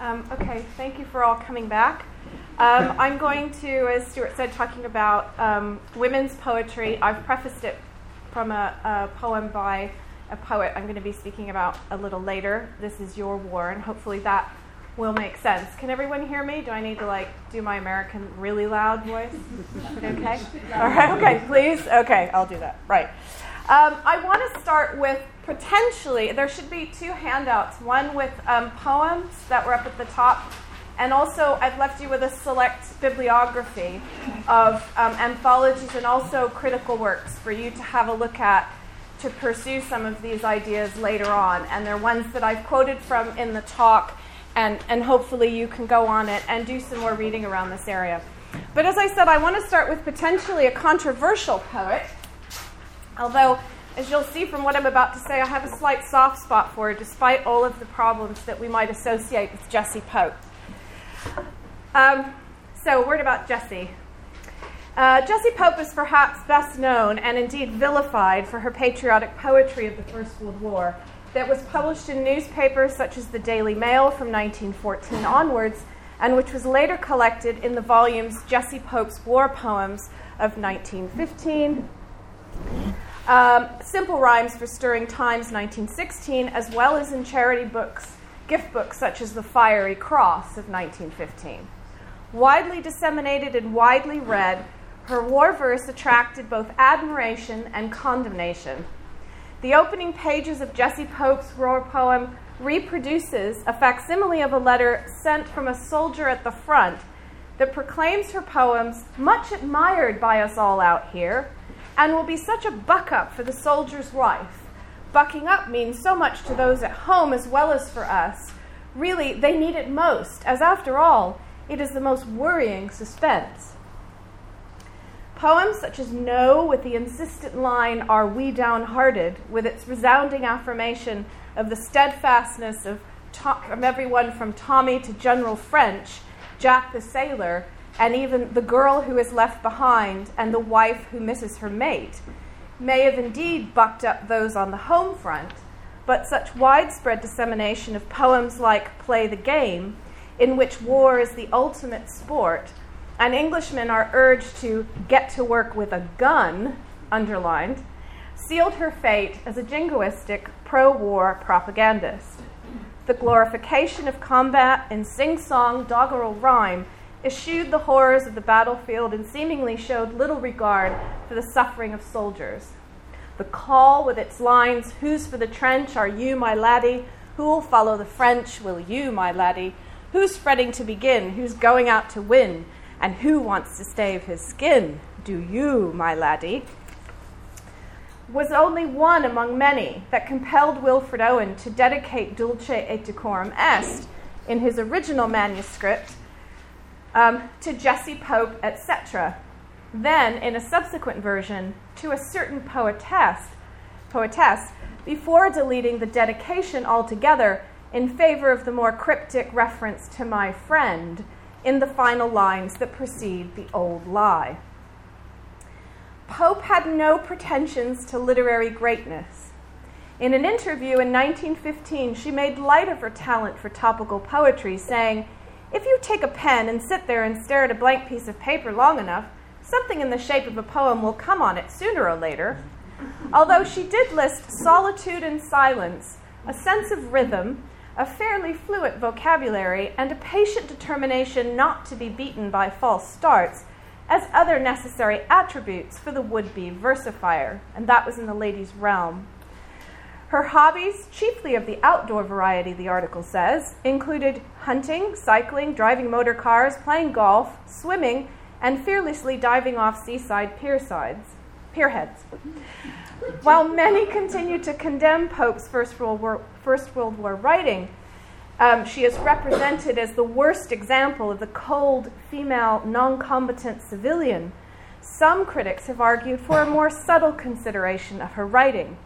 Um, okay, thank you for all coming back. Um, I'm going to, as Stuart said, talking about um, women's poetry. I've prefaced it from a, a, poem by a poet I'm going to be speaking about a little later. This is Your War, and hopefully that will make sense. Can everyone hear me? Do I need to like do my American really loud voice? okay? All right, okay, please? Okay, I'll do that. Right. Um, I want to start with potentially, there should be two handouts one with um, poems that were up at the top, and also I've left you with a select bibliography of um, anthologies and also critical works for you to have a look at to pursue some of these ideas later on. And they're ones that I've quoted from in the talk, and, and hopefully you can go on it and do some more reading around this area. But as I said, I want to start with potentially a controversial poet Although, as you'll see from what I'm about to say, I have a slight soft spot for her, despite all of the problems that we might associate with Jessie Pope. Um, so, a word about Jessie. Uh, Jessie Pope is perhaps best known and indeed vilified for her patriotic poetry of the First World War that was published in newspapers such as the Daily Mail from 1914 onwards, and which was later collected in the volumes Jessie Pope's War Poems of 1915, um, Simple Rhymes for Stirring Times 1916, as well as in charity books, gift books such as The Fiery Cross of 1915. Widely disseminated and widely read, her war verse attracted both admiration and condemnation. The opening pages of Jessie Pope's war poem reproduces a facsimile of a letter sent from a soldier at the front that proclaims her poems much admired by us all out here and will be such a buck up for the soldier's wife. Bucking up means so much to those at home as well as for us. Really, they need it most, as after all, it is the most worrying suspense. Poems such as No, with the insistent line, Are we downhearted, with its resounding affirmation of the steadfastness of, from everyone from Tommy to General French, Jack the Sailor, and even the girl who is left behind and the wife who misses her mate may have indeed bucked up those on the home front, but such widespread dissemination of poems like Play the Game, in which war is the ultimate sport, and Englishmen are urged to get to work with a gun, underlined, sealed her fate as a jingoistic pro war propagandist. The glorification of combat in sing song doggerel rhyme eschewed the horrors of the battlefield and seemingly showed little regard for the suffering of soldiers. The call, with its lines, Who's for the trench? Are you, my laddie? Who'll follow the French? Will you, my laddie? Who's fretting to begin? Who's going out to win? And who wants to stave his skin? Do you, my laddie? Was only one among many that compelled Wilfred Owen to dedicate Dulce et Decorum Est in his original manuscript um, to Jessie Pope, etc. Then, in a subsequent version, to a certain poetess, poetess before deleting the dedication altogether in favor of the more cryptic reference to my friend in the final lines that precede the old lie. Pope had no pretensions to literary greatness. In an interview in 1915, she made light of her talent for topical poetry, saying, if you take a pen and sit there and stare at a blank piece of paper long enough, something in the shape of a poem will come on it sooner or later. Although she did list solitude and silence, a sense of rhythm, a fairly fluent vocabulary, and a patient determination not to be beaten by false starts as other necessary attributes for the would be versifier, and that was in the lady's realm. Her hobbies, chiefly of the outdoor variety, the article says, included hunting, cycling, driving motor cars, playing golf, swimming, and fearlessly diving off seaside piersides, pierheads. While many continue to condemn Pope's First World War, First World War writing, um, she is represented as the worst example of the cold, female, non combatant civilian. Some critics have argued for a more subtle consideration of her writing.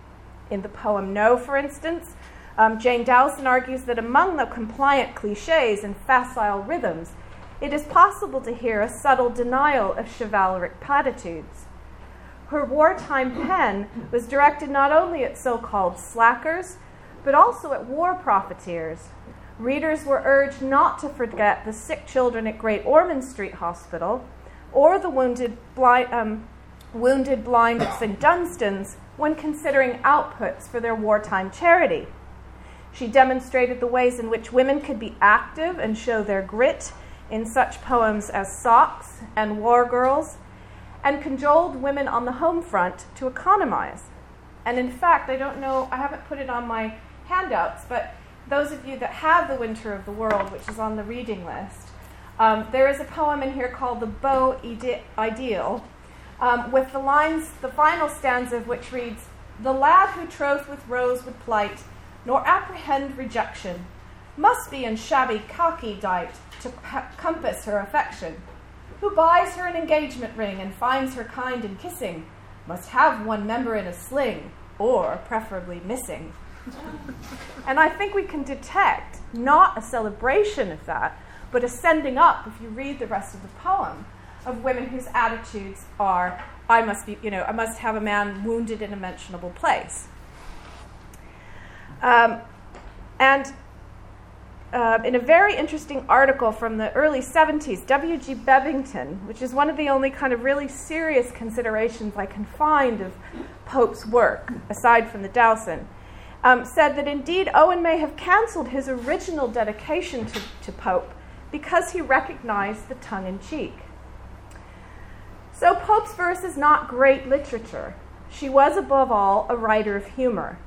In the poem No, for instance, um, Jane Dowson argues that among the compliant cliches and facile rhythms, it is possible to hear a subtle denial of chivalric platitudes. Her wartime pen was directed not only at so called slackers, but also at war profiteers. readers were urged not to forget the sick children at Great Ormond Street Hospital or the wounded um, wounded blind at St. Dunstan's when considering outputs for their wartime charity. She demonstrated the ways in which women could be active and show their grit in such poems as Socks and War Girls, and cajoled women on the home front to economize. And in fact, I don't know, I haven't put it on my handouts, but those of you that have The Winter of the World, which is on the reading list, um, there is a poem in here called The Beau Ideal, um, with the lines, the final stanza of which reads The lad who troth with rose would plight, nor apprehend rejection, must be in shabby khaki dight to compass her affection. Who buys her an engagement ring and finds her kind in kissing, must have one member in a sling, or preferably missing. and I think we can detect not a celebration of that, but a sending up, if you read the rest of the poem, of women whose attitudes are, I must be, you know, I must have a man wounded in a mentionable place. Um, and uh, in a very interesting article from the early 70s, W.G. Bebbington, which is one of the only kind of really serious considerations I can find of Pope's work, aside from the Dowson, um, said that indeed Owen may have cancelled his original dedication to, to Pope because he recognized the tongue in cheek. So Pope's verse is not great literature. She was, above all, a writer of humor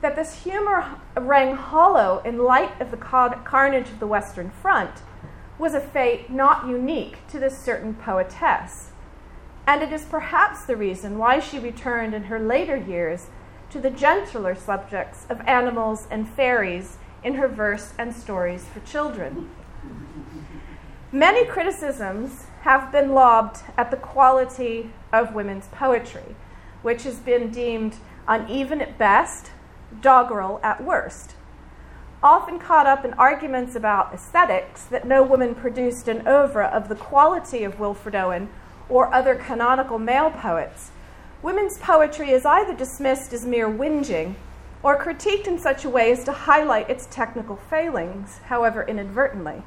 that this humor rang hollow in light of the carnage of the Western Front was a fate not unique to this certain poetess. And it is perhaps the reason why she returned in her later years to the gentler subjects of animals and fairies in her verse and stories for children. Many criticisms have been lobbed at the quality of women's poetry, which has been deemed uneven at best doggerel at worst. Often caught up in arguments about aesthetics, that no woman produced an oeuvre of the quality of Wilfred Owen or other canonical male poets, women's poetry is either dismissed as mere whinging or critiqued in such a way as to highlight its technical failings, however inadvertently.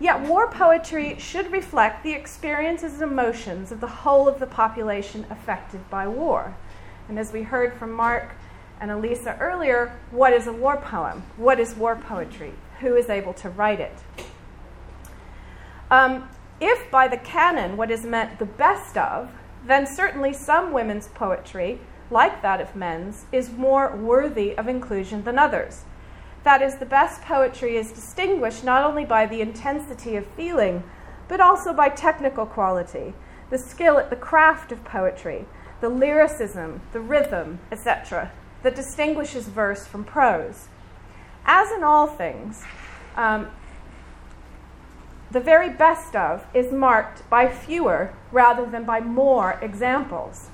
Yet war poetry should reflect the experiences and emotions of the whole of the population affected by war. And as we heard from Mark and Elisa earlier, what is a war poem? What is war poetry? Who is able to write it? Um, if by the canon what is meant the best of, then certainly some women's poetry, like that of men's, is more worthy of inclusion than others. That is, the best poetry is distinguished not only by the intensity of feeling, but also by technical quality, the skill at the craft of poetry, the lyricism, the rhythm, etc that distinguishes verse from prose. As in all things, um, the very best of is marked by fewer rather than by more examples.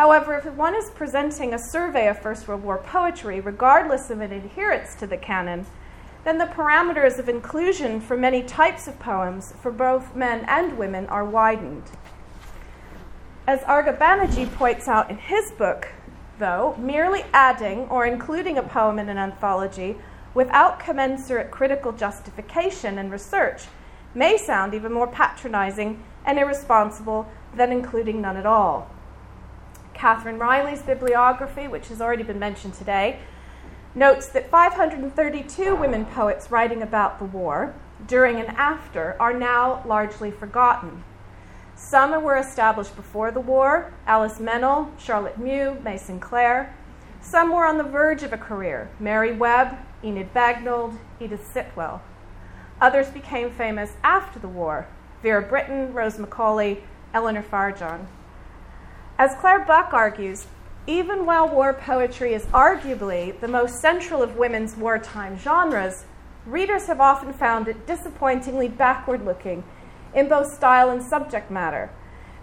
However, if one is presenting a survey of First World War poetry, regardless of an adherence to the canon, then the parameters of inclusion for many types of poems for both men and women are widened. As Argha Banerjee points out in his book, though, merely adding or including a poem in an anthology without commensurate critical justification and research may sound even more patronizing and irresponsible than including none at all. Catherine Reilly's bibliography, which has already been mentioned today, notes that 532 women poets writing about the war, during and after, are now largely forgotten. Some were established before the war Alice Meynell, Charlotte Mew, May Sinclair. Some were on the verge of a career Mary Webb, Enid Bagnold, Edith Sitwell. Others became famous after the war Vera Brittain, Rose Macaulay, Eleanor Farjeon. As Claire Buck argues, even while war poetry is arguably the most central of women's wartime genres, readers have often found it disappointingly backward looking in both style and subject matter.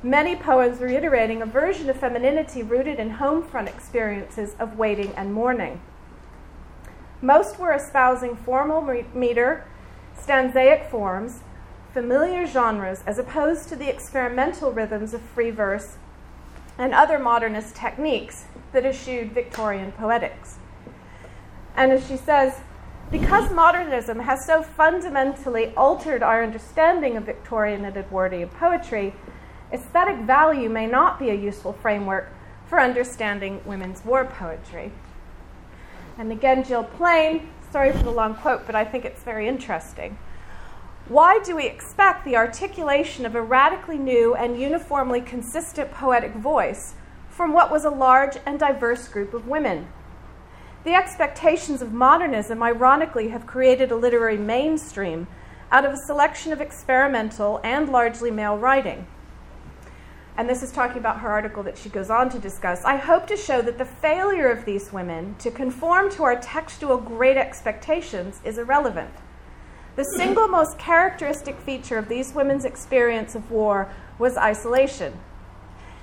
Many poems reiterating a version of femininity rooted in home front experiences of waiting and mourning. Most were espousing formal meter, stanzaic forms, familiar genres, as opposed to the experimental rhythms of free verse and other modernist techniques that eschewed Victorian poetics. And as she says, Because modernism has so fundamentally altered our understanding of Victorian and Edwardian poetry, aesthetic value may not be a useful framework for understanding women's war poetry. And again, Gill Plain, sorry for the long quote, but I think it's very interesting. Why do we expect the articulation of a radically new and uniformly consistent poetic voice from what was a large and diverse group of women? The expectations of modernism, ironically, have created a literary mainstream out of a selection of experimental and largely male writing. And this is talking about her article that she goes on to discuss. I hope to show that the failure of these women to conform to our textual great expectations is irrelevant. The single most characteristic feature of these women's experience of war was isolation.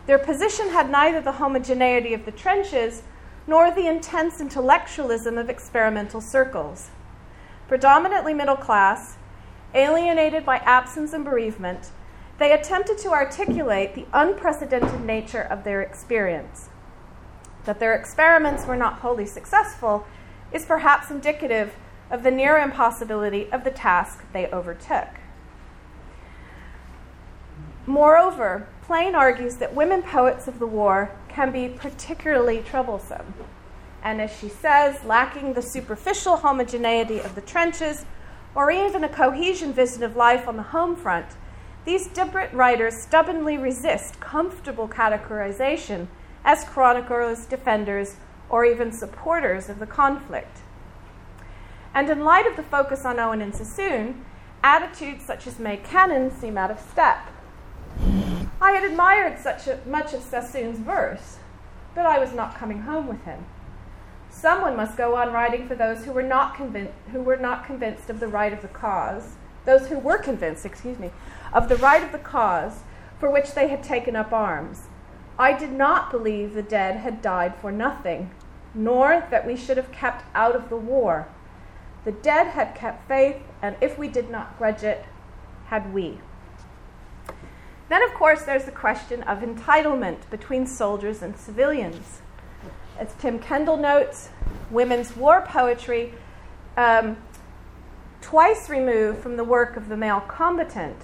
Their position had neither the homogeneity of the trenches nor the intense intellectualism of experimental circles. Predominantly middle class, alienated by absence and bereavement, they attempted to articulate the unprecedented nature of their experience. That their experiments were not wholly successful is perhaps indicative of the near impossibility of the task they overtook. Moreover, Plain argues that women poets of the war can be particularly troublesome. And as she says, lacking the superficial homogeneity of the trenches or even a cohesion vision of life on the home front, these different writers stubbornly resist comfortable categorization as chroniclers, defenders, or even supporters of the conflict. And in light of the focus on Owen and Sassoon, attitudes such as May Cannan seem out of step. I had admired such a, much of Sassoon's verse, but I was not coming home with him. Someone must go on writing for those who were not convinced, who were not convinced of the right of the cause, those who were convinced, excuse me, of the right of the cause for which they had taken up arms. I did not believe the dead had died for nothing, nor that we should have kept out of the war. The dead had kept faith, and if we did not grudge it, had we. Then, of course, there's the question of entitlement between soldiers and civilians. As Tim Kendall notes, women's war poetry, um, twice removed from the work of the male combatant,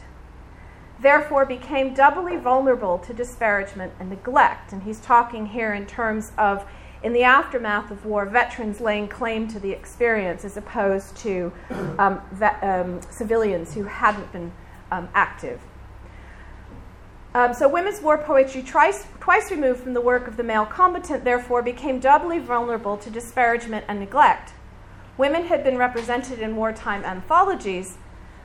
therefore became doubly vulnerable to disparagement and neglect. And he's talking here in terms of in the aftermath of war, veterans laying claim to the experience as opposed to um, um, civilians who hadn't been um, active. Um, so, women's war poetry, twice, twice removed from the work of the male combatant, therefore became doubly vulnerable to disparagement and neglect. Women had been represented in wartime anthologies,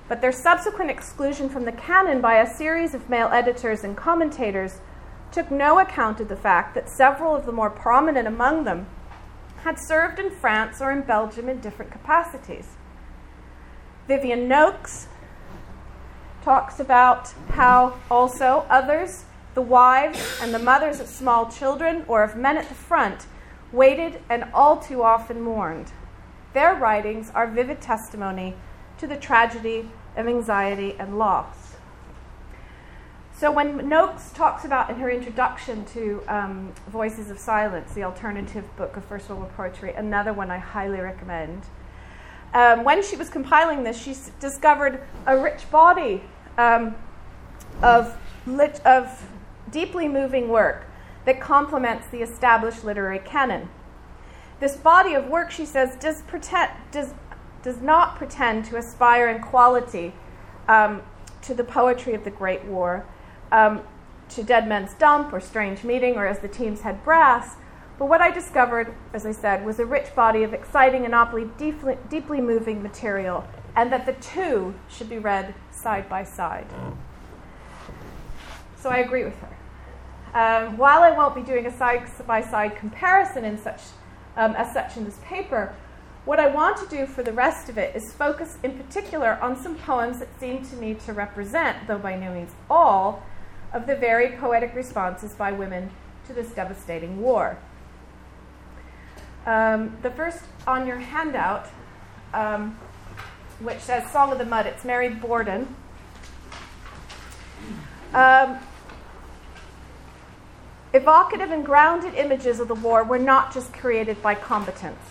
but their subsequent exclusion from the canon by a series of male editors and commentators took no account of the fact that several of the more prominent among them had served in France or in Belgium in different capacities. Vivien Noakes talks about how also others, the wives and the mothers of small children or of men at the front, waited and all too often mourned. Their writings are vivid testimony to the tragedy of anxiety and loss. So when Noakes talks about in her introduction to um, Voices of Silence, the alternative book of First World War poetry, another one I highly recommend. Um, when she was compiling this, she s- discovered a rich body um, of, lit- of deeply moving work that complements the established literary canon. This body of work, she says, does, pretend, does, does not pretend to aspire in quality um, to the poetry of the Great War um, to Dead Men's Dump or Strange Meeting or as the team's head-brass. But what I discovered, as I said, was a rich body of exciting and deeply, deeply moving material, and that the two should be read side by side. So I agree with her. Um, while I won't be doing a side by side comparison in such, um, as such in this paper, what I want to do for the rest of it is focus in particular on some poems that seem to me to represent, though by no means all, of the very poetic responses by women to this devastating war. Um, the first on your handout, um, which says Song of the Mud, it's Mary Borden. Um, evocative and grounded images of the war were not just created by combatants.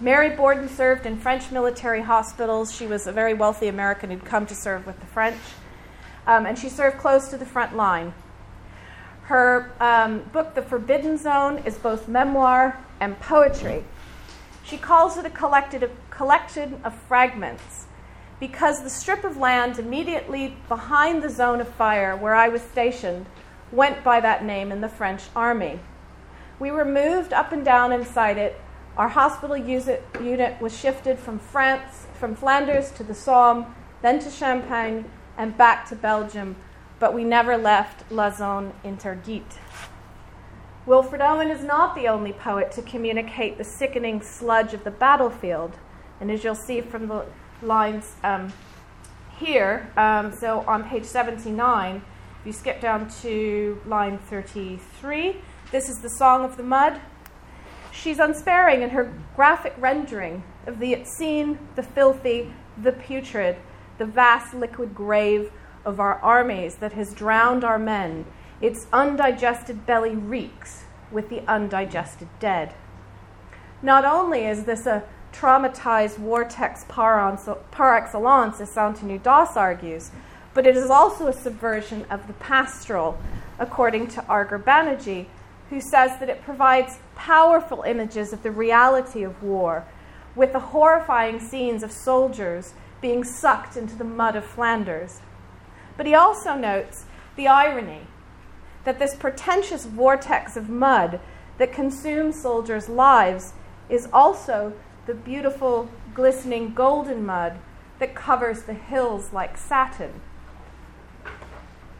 Mary Borden served in French military hospitals. She was a very wealthy American who'd come to serve with the French, um, and she served close to the front line. Her um, book, The Forbidden Zone, is both memoir and poetry. She calls it a collection of fragments because the strip of land immediately behind the zone of fire where I was stationed went by that name in the French army. We were moved up and down inside it our hospital unit was shifted from France, from Flanders to the Somme, then to Champagne, and back to Belgium, but we never left La Zone Interdite. Wilfred Owen is not the only poet to communicate the sickening sludge of the battlefield. And as you'll see from the lines um, here, um, so on page 79, if you skip down to line 33, this is the Song of the Mud. She's unsparing in her graphic rendering of the obscene, the filthy, the putrid, the vast liquid grave of our armies that has drowned our men. Its undigested belly reeks with the undigested dead. Not only is this a traumatized vortex par, excellence, as Santanu Das argues, but it is also a subversion of the pastoral, according to Argha Banerjee, who says that it provides powerful images of the reality of war, with the horrifying scenes of soldiers being sucked into the mud of Flanders. But he also notes the irony that this pretentious vortex of mud that consumes soldiers' lives is also the beautiful, glistening golden mud that covers the hills like satin.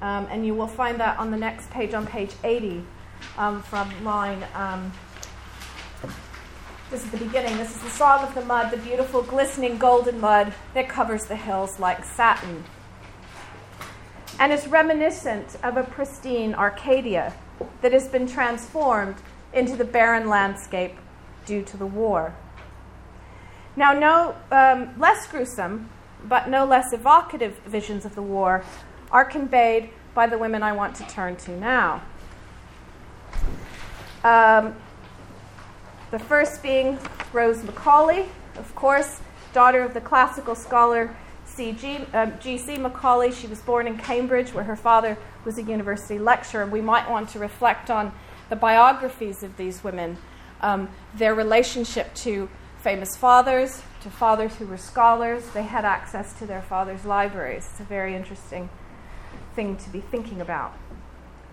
Um, and you will find that on the next page, on page 80 um, from line. Um, this is the beginning. This is the song of the mud, the beautiful, glistening golden mud that covers the hills like satin. And it's reminiscent of a pristine Arcadia that has been transformed into the barren landscape due to the war. Now, no um, less gruesome, but no less evocative visions of the war are conveyed by the women I want to turn to now. Um, the first being Rose Macaulay, of course, daughter of the classical scholar C.G. Um, G.C. Macaulay. She was born in Cambridge, where her father was a university lecturer. We might want to reflect on the biographies of these women, um, their relationship to famous fathers, to fathers who were scholars. They had access to their father's libraries. It's a very interesting thing to be thinking about.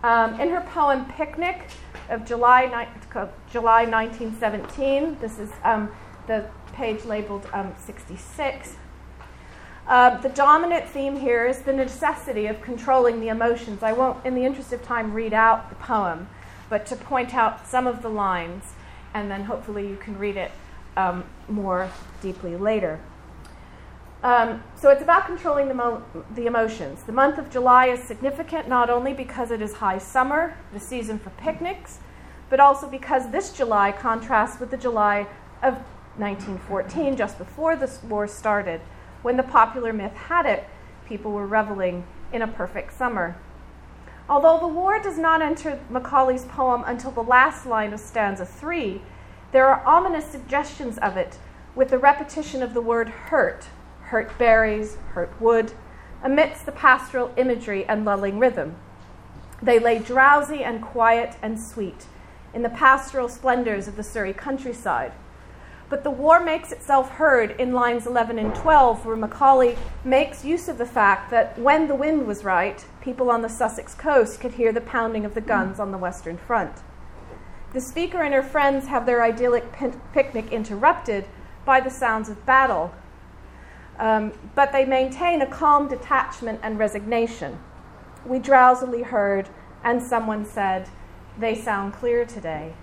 Um, in her poem Picnic of July, ni- July 1917, this is um, the page labeled um, 66. Uh, the dominant theme here is the necessity of controlling the emotions. I won't, in the interest of time, read out the poem, but to point out some of the lines, and then hopefully you can read it um, more deeply later. Um, so it's about controlling the, mo- the emotions. The month of July is significant not only because it is high summer, the season for picnics, but also because this July contrasts with the July of 1914, just before the war started, when the popular myth had it people were reveling in a perfect summer. Although the war does not enter Macaulay's poem until the last line of stanza three, there are ominous suggestions of it with the repetition of the word hurt hurt berries, hurt wood, amidst the pastoral imagery and lulling rhythm. They lay drowsy and quiet and sweet in the pastoral splendors of the Surrey countryside. But the war makes itself heard in lines 11 and 12, where Macaulay makes use of the fact that when the wind was right, people on the Sussex coast could hear the pounding of the guns on the Western Front. The speaker and her friends have their idyllic picnic interrupted by the sounds of battle um, but they maintain a calm detachment and resignation. We drowsily heard, and someone said, They sound clear today.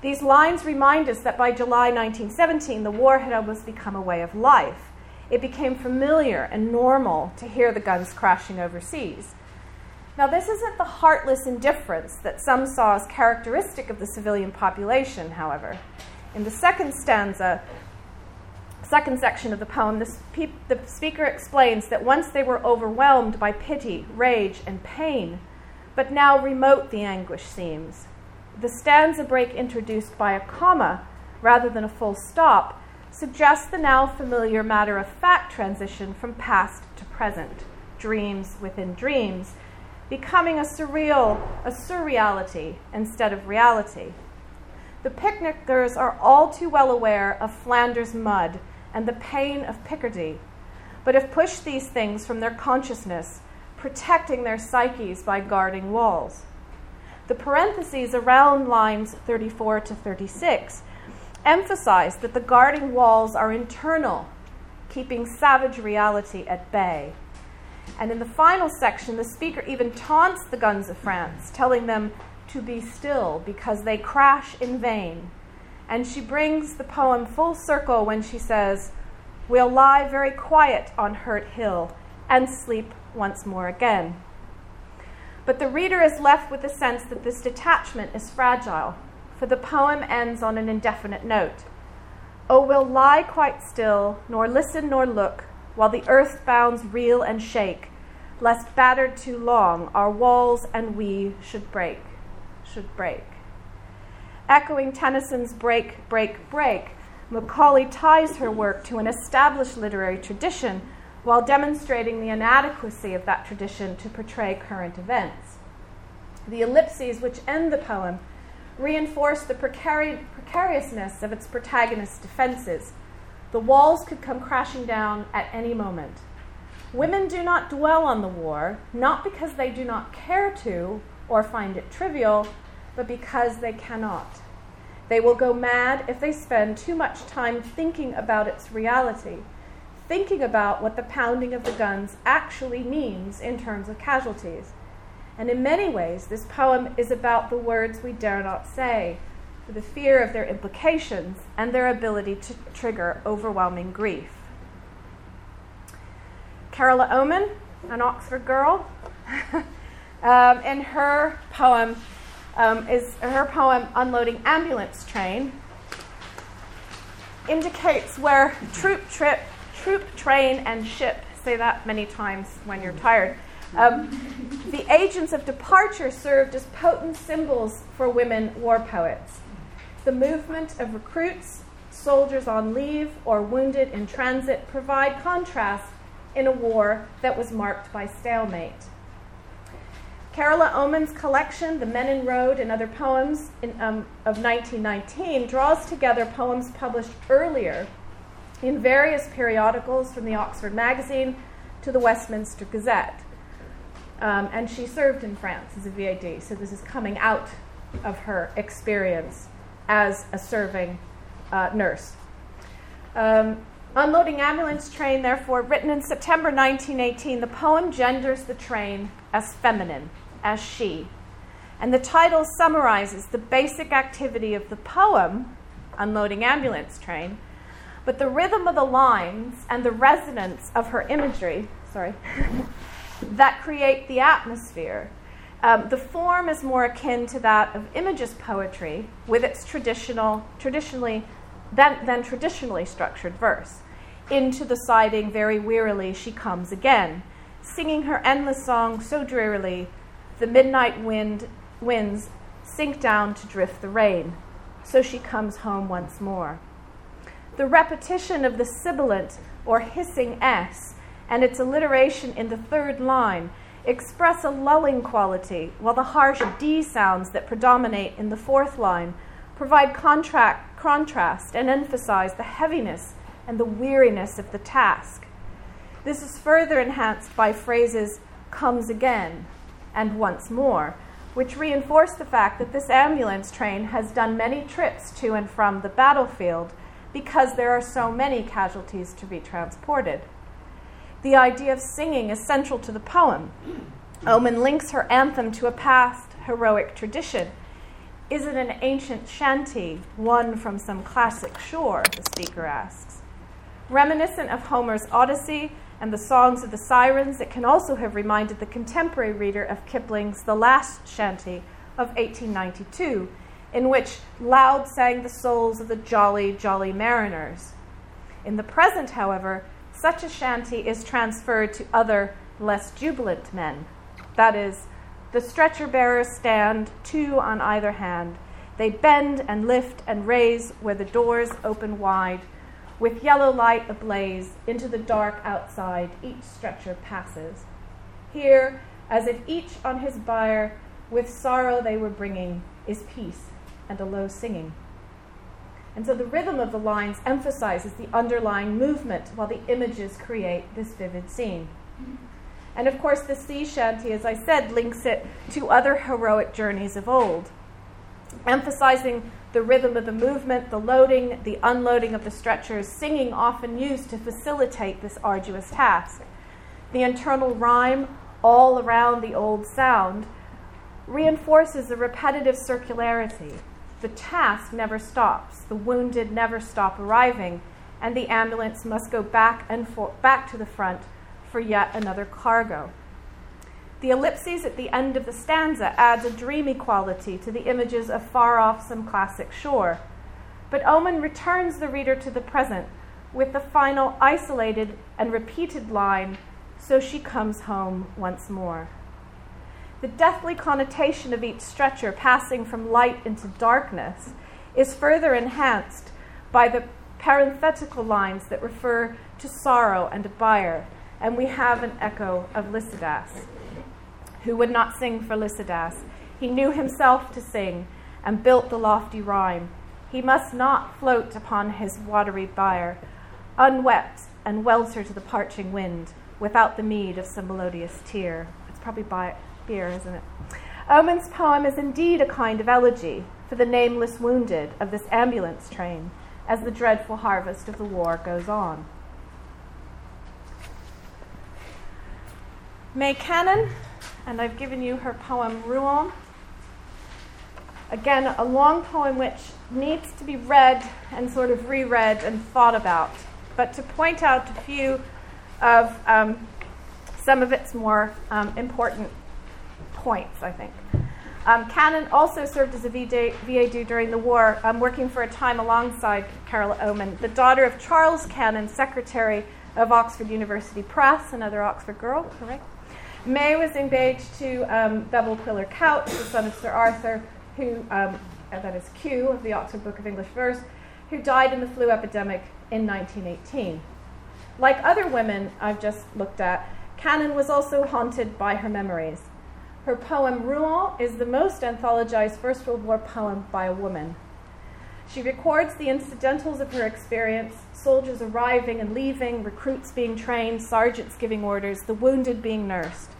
These lines remind us that by July 1917, the war had almost become a way of life. It became familiar and normal to hear the guns crashing overseas. Now, this isn't the heartless indifference that some saw as characteristic of the civilian population, however. In the second stanza, second section of the poem, the, the speaker explains that once they were overwhelmed by pity, rage, and pain, but now remote the anguish seems. The stanza break introduced by a comma rather than a full stop, suggests the now familiar matter of fact transition from past to present, dreams within dreams, becoming a surreal, a surreality instead of reality. The picnickers are all too well aware of Flanders mud and the pain of Picardy, but have pushed these things from their consciousness, protecting their psyches by guarding walls. The parentheses around lines 34 to 36 emphasize that the guarding walls are internal, keeping savage reality at bay. And in the final section, the speaker even taunts the guns of France, telling them to be still because they crash in vain. And she brings the poem full circle when she says, We'll lie very quiet on Hurt Hill and sleep once more again. But the reader is left with the sense that this detachment is fragile, for the poem ends on an indefinite note. Oh, we'll lie quite still, nor listen nor look, while the earth bounds reel and shake, lest battered too long our walls and we should break, should break. Echoing Tennyson's break, break, break, Macaulay ties her work to an established literary tradition while demonstrating the inadequacy of that tradition to portray current events. The ellipses which end the poem reinforce the precari- precariousness of its protagonist's defenses. The walls could come crashing down at any moment. Women do not dwell on the war, not because they do not care to or find it trivial, but because they cannot. They will go mad if they spend too much time thinking about its reality thinking about what the pounding of the guns actually means in terms of casualties. And in many ways, this poem is about the words we dare not say, for the fear of their implications and their ability to trigger overwhelming grief. Carola Oman, an Oxford girl, um, in her poem um, is her poem "Unloading Ambulance Train." indicates where troop trip troop, train, and ship. Say that many times when you're tired. Um, the agents of departure served as potent symbols for women war poets. The movement of recruits, soldiers on leave, or wounded in transit provide contrast in a war that was marked by stalemate. Carola Oman's collection, The Menin Road and Other Poems in, um, of 1919, draws together poems published earlier in various periodicals from the Oxford Magazine to the Westminster Gazette. Um, and she served in France as a VAD, so this is coming out of her experience as a serving uh, nurse. Um, Unloading Ambulance Train, therefore, written in September 1918, the poem genders the train as feminine, as she. And the title summarizes the basic activity of the poem, Unloading Ambulance Train, but the rhythm of the lines and the resonance of her imagery, sorry, that create the atmosphere. Um, the form is more akin to that of Imagist poetry, with its traditional, traditionally, than, than traditionally structured verse. Into the siding, very wearily, she comes again, singing her endless song so drearily, the midnight wind winds sink down to drift the rain. So she comes home once more the repetition of the sibilant or hissing S and its alliteration in the third line express a lulling quality, while the harsh D sounds that predominate in the fourth line provide contract, contrast and emphasize the heaviness and the weariness of the task. This is further enhanced by phrases comes again and once more, which reinforce the fact that this ambulance train has done many trips to and from the battlefield because there are so many casualties to be transported. The idea of singing is central to the poem. Oman links her anthem to a past heroic tradition. Is it an ancient shanty, one from some classic shore? The speaker asks. Reminiscent of Homer's Odyssey and the songs of the sirens, it can also have reminded the contemporary reader of Kipling's The Last Chantey of 1892 in which loud sang the souls of the jolly, jolly mariners. In the present, however, such a shanty is transferred to other, less jubilant men. That is, the stretcher bearers stand, two on either hand, They bend and lift and raise where the doors open wide. With yellow light ablaze, into the dark outside, each stretcher passes. Here, as if each on his bier, with sorrow they were bringing, is peace and a low singing. And so the rhythm of the lines emphasizes the underlying movement while the images create this vivid scene. And of course, the sea shanty, as I said, links it to other heroic journeys of old, emphasizing the rhythm of the movement, the loading, the unloading of the stretchers, singing often used to facilitate this arduous task. The internal rhyme, all around the old sound, reinforces the repetitive circularity. The task never stops, the wounded never stop arriving, and the ambulance must go back and for- back to the front for yet another cargo. The ellipses at the end of the stanza adds a dreamy quality to the images of far off some classic shore. But Oman returns the reader to the present with the final isolated and repeated line, so she comes home once more. The deathly connotation of each stretcher passing from light into darkness is further enhanced by the parenthetical lines that refer to sorrow and a bier, and we have an echo of Lycidas, who would not sing for Lycidas. He knew himself to sing and built the lofty rhyme. He must not float upon his watery bier, unwept and welter to the parching wind, without the meed of some melodious tear. It's probably by beer, isn't it? Oman's poem is indeed a kind of elegy for the nameless wounded of this ambulance train as the dreadful harvest of the war goes on. May Cannan, and I've given you her poem Rouen. Again, a long poem which needs to be read and sort of reread and thought about. But to point out a few of um, some of its more um, important points, I think. Um, Cannan also served as a VADU during the war, um, working for a time alongside Carola Oman, the daughter of Charles Cannan, secretary of Oxford University Press, another Oxford girl, correct? May was engaged to um, Bevil Quiller Couch, the son of Sir Arthur, who, um, that is Q of the Oxford Book of English Verse, who died in the flu epidemic in 1918. Like other women I've just looked at, Cannan was also haunted by her memories. Her poem Rouen is the most anthologized First World War poem by a woman. She records the incidentals of her experience soldiers arriving and leaving, recruits being trained, sergeants giving orders, the wounded being nursed.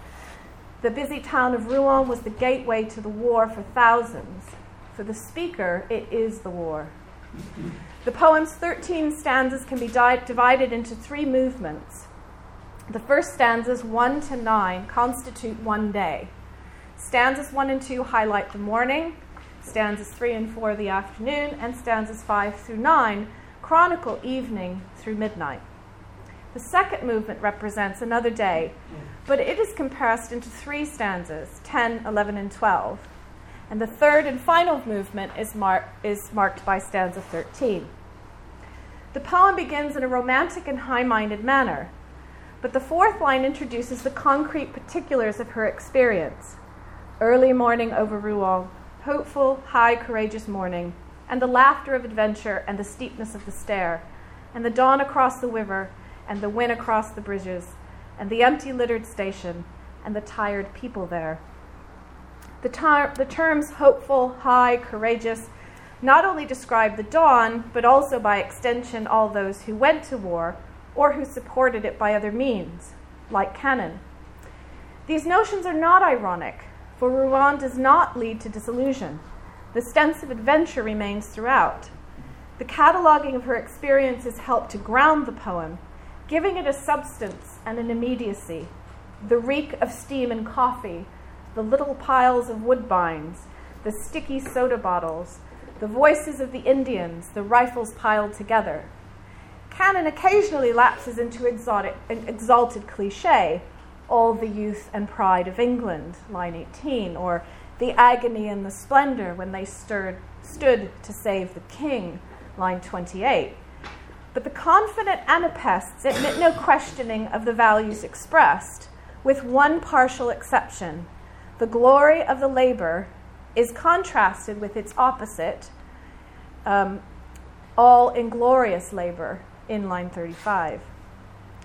The busy town of Rouen was the gateway to the war for thousands. For the speaker, it is the war. The poem's 13 stanzas can be di- divided into three movements. The first stanzas, 1 to 9, constitute one day. Stanzas 1 and 2 highlight the morning, stanzas 3 and 4 the afternoon, and stanzas 5 through 9 chronicle evening through midnight. The second movement represents another day, but it is compressed into three stanzas 10, 11, and 12. And the third and final movement is, mar- is marked by stanza 13. The poem begins in a romantic and high minded manner, but the fourth line introduces the concrete particulars of her experience early morning over Rouen, hopeful, high, courageous morning, and the laughter of adventure and the steepness of the stair, and the dawn across the river, and the wind across the bridges, and the empty littered station, and the tired people there. The, tar- the terms hopeful, high, courageous not only describe the dawn, but also by extension all those who went to war or who supported it by other means, like Cannan. These notions are not ironic, for Rouen does not lead to disillusion. The sense of adventure remains throughout. The cataloging of her experiences helped to ground the poem, giving it a substance and an immediacy. The reek of steam and coffee, the little piles of woodbines, the sticky soda bottles, the voices of the Indians, the rifles piled together. Cannan occasionally lapses into exotic, exalted cliche, all the youth and pride of England, line 18, or the agony and the splendor when they stirred, stood to save the king, line 28. But the confident anapests admit no questioning of the values expressed, with one partial exception the glory of the labor is contrasted with its opposite, um, all inglorious labor, in line 35.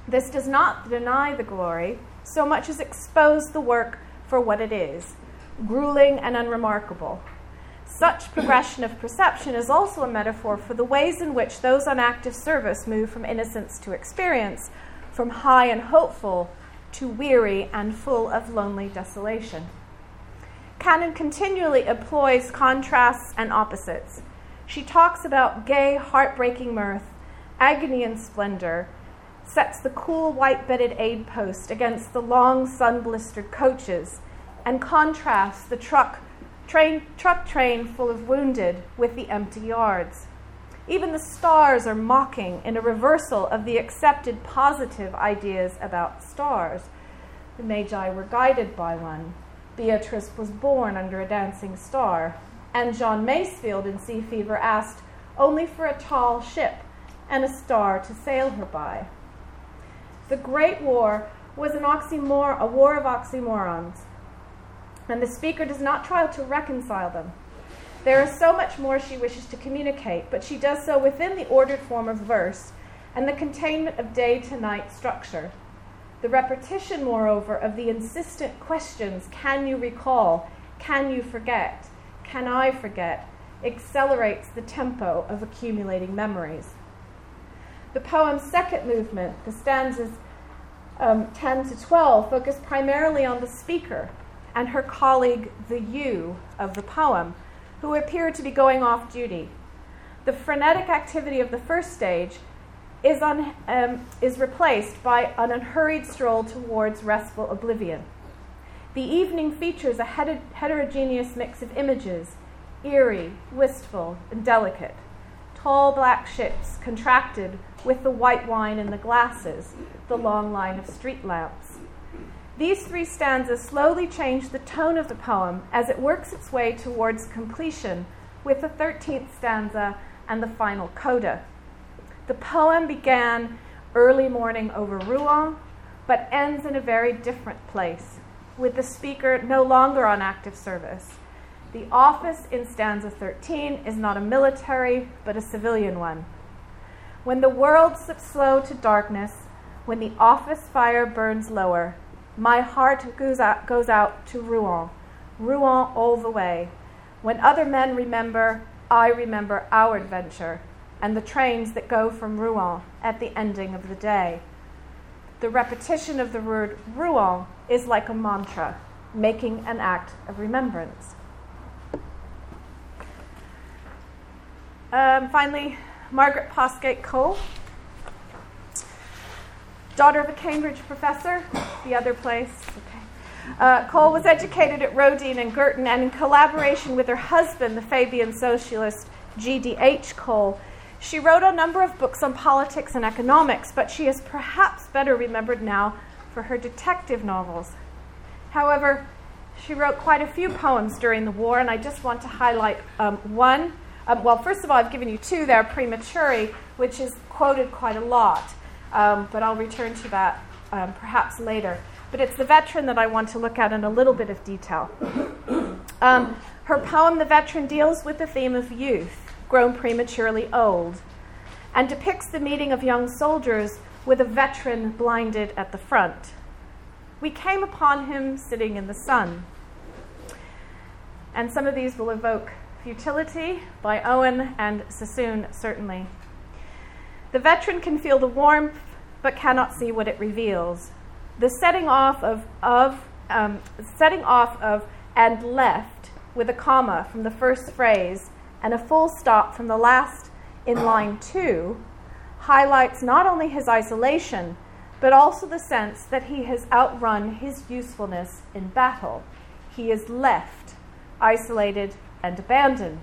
This does not deny the glory so much as expose the work for what it is grueling and unremarkable. Such progression of perception is also a metaphor for the ways in which those on active service move from innocence to experience, from high and hopeful to weary and full of lonely desolation. Cannan continually employs contrasts and opposites. She talks about gay, heartbreaking mirth, agony and splendor, sets the cool white bedded aid post against the long sun blistered coaches, and contrasts the truck train, truck train full of wounded with the empty yards. Even the stars are mocking in a reversal of the accepted positive ideas about stars. The Magi were guided by one. Beatrice was born under a dancing star, and John Masefield in Sea Fever asked only for a tall ship and a star to sail her by. The Great War was an oxymor- a war of oxymorons, and the speaker does not try to reconcile them. There is so much more she wishes to communicate, but she does so within the ordered form of verse and the containment of day to night structure. The repetition, moreover, of the insistent questions can you recall? Can you forget? Can I forget? accelerates the tempo of accumulating memories. The poem's second movement, the stanzas um, 10 to 12, focus primarily on the speaker and her colleague, the you of the poem, who appear to be going off duty. The frenetic activity of the first stage is, um, is replaced by an unhurried stroll towards restful oblivion. The evening features a heterogeneous mix of images eerie, wistful, and delicate. Tall black ships contracted with the white wine in the glasses, the long line of street lamps. These three stanzas slowly change the tone of the poem as it works its way towards completion with the 13th stanza and the final coda. The poem began early morning over Rouen, but ends in a very different place, with the speaker no longer on active service. The office in stanza 13 is not a military, but a civilian one. When the world slips slow to darkness, when the office fire burns lower, my heart goes out, goes out to Rouen, Rouen all the way. When other men remember, I remember our adventure and the trains that go from Rouen at the ending of the day. The repetition of the word Rouen is like a mantra, making an act of remembrance. Um, finally, Margaret Postgate Cole daughter of a Cambridge professor, the other place. Okay. Uh, Cole was educated at Roedean and Girton, and in collaboration with her husband, the Fabian socialist G.D.H. Cole, she wrote a number of books on politics and economics, but she is perhaps better remembered now for her detective novels. However, she wrote quite a few poems during the war, and I just want to highlight um, one. Um, well, first of all, I've given you two there, Praematuri, which is quoted quite a lot um, but I'll return to that um, perhaps later. But it's the veteran that I want to look at in a little bit of detail. Um, her poem, The Veteran, deals with the theme of youth, grown prematurely old, and depicts the meeting of young soldiers with a veteran blinded at the front. We came upon him sitting in the sun. And some of these will evoke futility by Owen and Sassoon, certainly. The veteran can feel the warmth but cannot see what it reveals. The setting off of, of um, setting off of and left with a comma from the first phrase and a full stop from the last in line two highlights not only his isolation, but also the sense that he has outrun his usefulness in battle. He is left, isolated, and abandoned.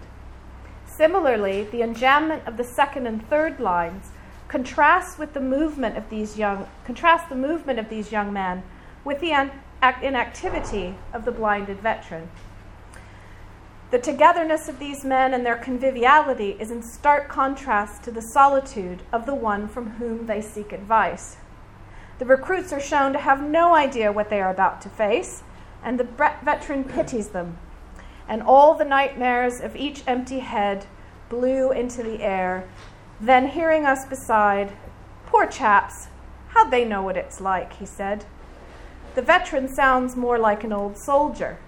Similarly, the enjambment of the second and third lines contrasts with the movement of these young contrast the movement of these young men with the inactivity of the blinded veteran. The togetherness of these men and their conviviality is in stark contrast to the solitude of the one from whom they seek advice. The recruits are shown to have no idea what they are about to face, and the veteran pities them. And all the nightmares of each empty head blew into the air. Then, hearing us beside, Poor chaps, how'd they know what it's like? he said. The veteran sounds more like an old soldier,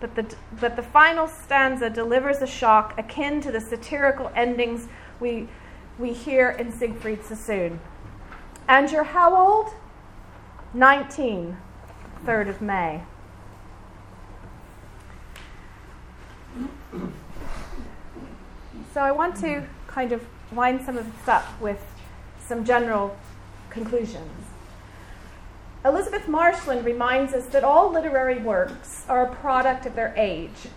but the, but the final stanza delivers a shock akin to the satirical endings we, we hear in Siegfried Sassoon. And you're how old? 19, 3rd of May. So I want to kind of wind some of this up with some general conclusions. Elizabeth Marsland reminds us that all literary works are a product of their age,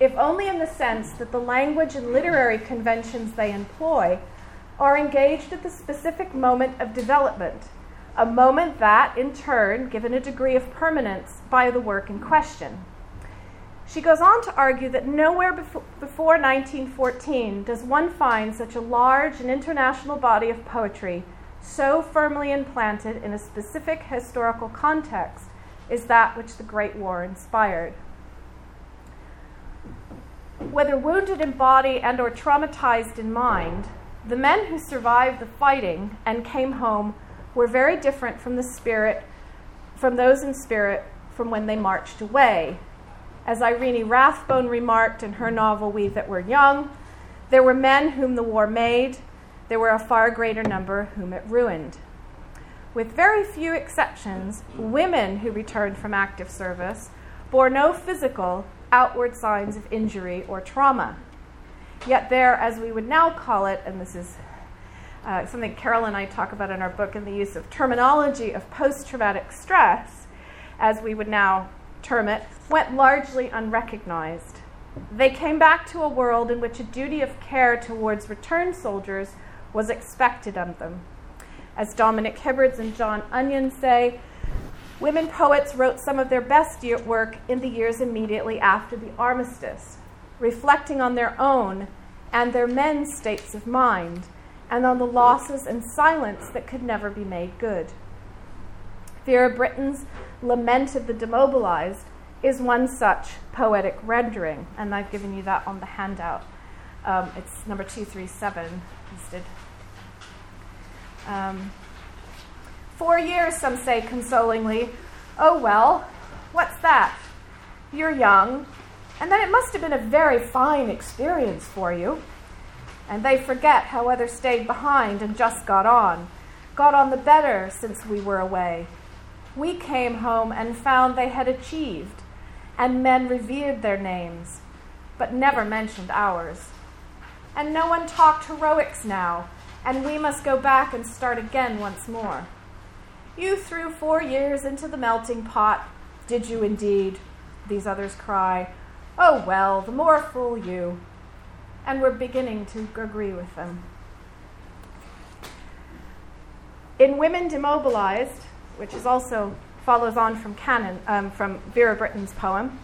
if only in the sense that the language and literary conventions they employ are engaged at the specific moment of development, a moment that, in turn, given a degree of permanence by the work in question. She goes on to argue that nowhere before 1914 does one find such a large and international body of poetry so firmly implanted in a specific historical context is that which the Great War inspired. Whether wounded in body and or traumatized in mind, the men who survived the fighting and came home were very different from the spirit from those in spirit from when they marched away as Irene Rathbone remarked in her novel We That Were Young, there were men whom the war made, there were a far greater number whom it ruined. With very few exceptions, women who returned from active service bore no physical outward signs of injury or trauma. Yet, there, as we would now call it, and this is uh, something Carol and I talk about in our book in the use of terminology of post traumatic stress, as we would now term it, went largely unrecognized. They came back to a world in which a duty of care towards returned soldiers was expected of them. As Dominic Hibbards and John Onions say, women poets wrote some of their best work in the years immediately after the armistice, reflecting on their own and their men's states of mind, and on the losses and silence that could never be made good. Vera Brittain's Lament of the Demobilized is one such poetic rendering, and I've given you that on the handout. Um, it's number 237 listed. Um, four years, some say consolingly. Oh, well, what's that? You're young, and then it must have been a very fine experience for you. And they forget how others stayed behind and just got on, got on the better since we were away. We came home and found they had achieved and men revered their names, but never mentioned ours. And no one talked heroics now, and we must go back and start again once more. You threw four years into the melting pot, did you indeed? These others cry. Oh well, the more fool you. And we're beginning to agree with them. In Women Demobilized, which is also follows on from Cannan, um, from Vera Brittain's poem.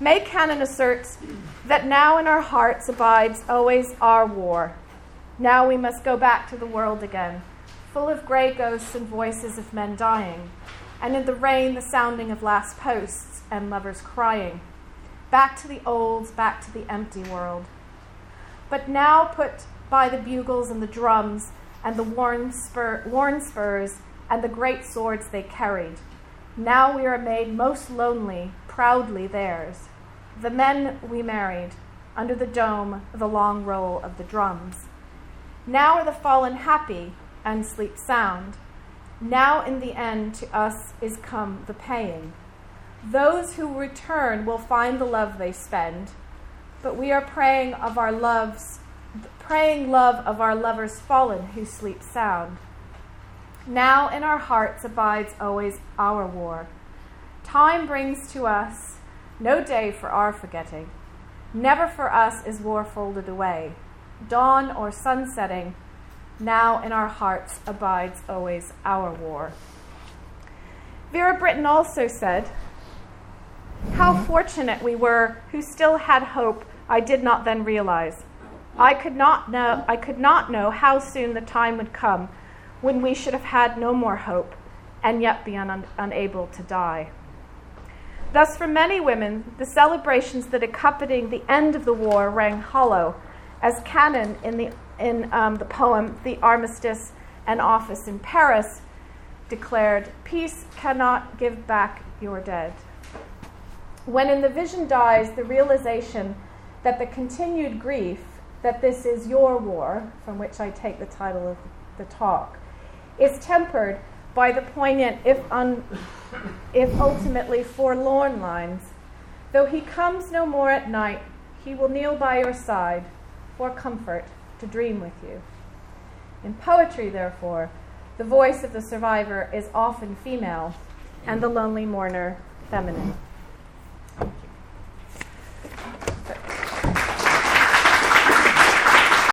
May Cannan asserts that now in our hearts abides always our war. Now we must go back to the world again, full of grey ghosts and voices of men dying, and in the rain the sounding of last posts and lovers crying. Back to the old, back to the empty world. But now put by the bugles and the drums and the worn, spur, worn spurs and the great swords they carried now we are made most lonely, proudly theirs. The men we married, under the dome, the long roll of the drums. Now are the fallen happy and sleep sound. Now in the end to us is come the paying. Those who return will find the love they spend, but we are praying of our loves, praying love of our lovers fallen who sleep sound. Now in our hearts abides always our war. Time brings to us no day for our forgetting. Never for us is war folded away. Dawn or sunsetting, now in our hearts abides always our war. Vera Brittain also said, How fortunate we were who still had hope I did not then realize. I could not know I could not know how soon the time would come when we should have had no more hope and yet be un- unable to die. Thus, for many women, the celebrations that accompanied the end of the war rang hollow, as Cannan in the, in, um, the poem The Armistice and Office in Paris declared, Peace cannot give back your dead. When in the vision dies the realization that the continued grief that this is your war, from which I take the title of the talk, is tempered by the poignant, if, un, if ultimately forlorn lines. Though he comes no more at night, he will kneel by your side for comfort to dream with you. In poetry, therefore, the voice of the survivor is often female and the lonely mourner feminine.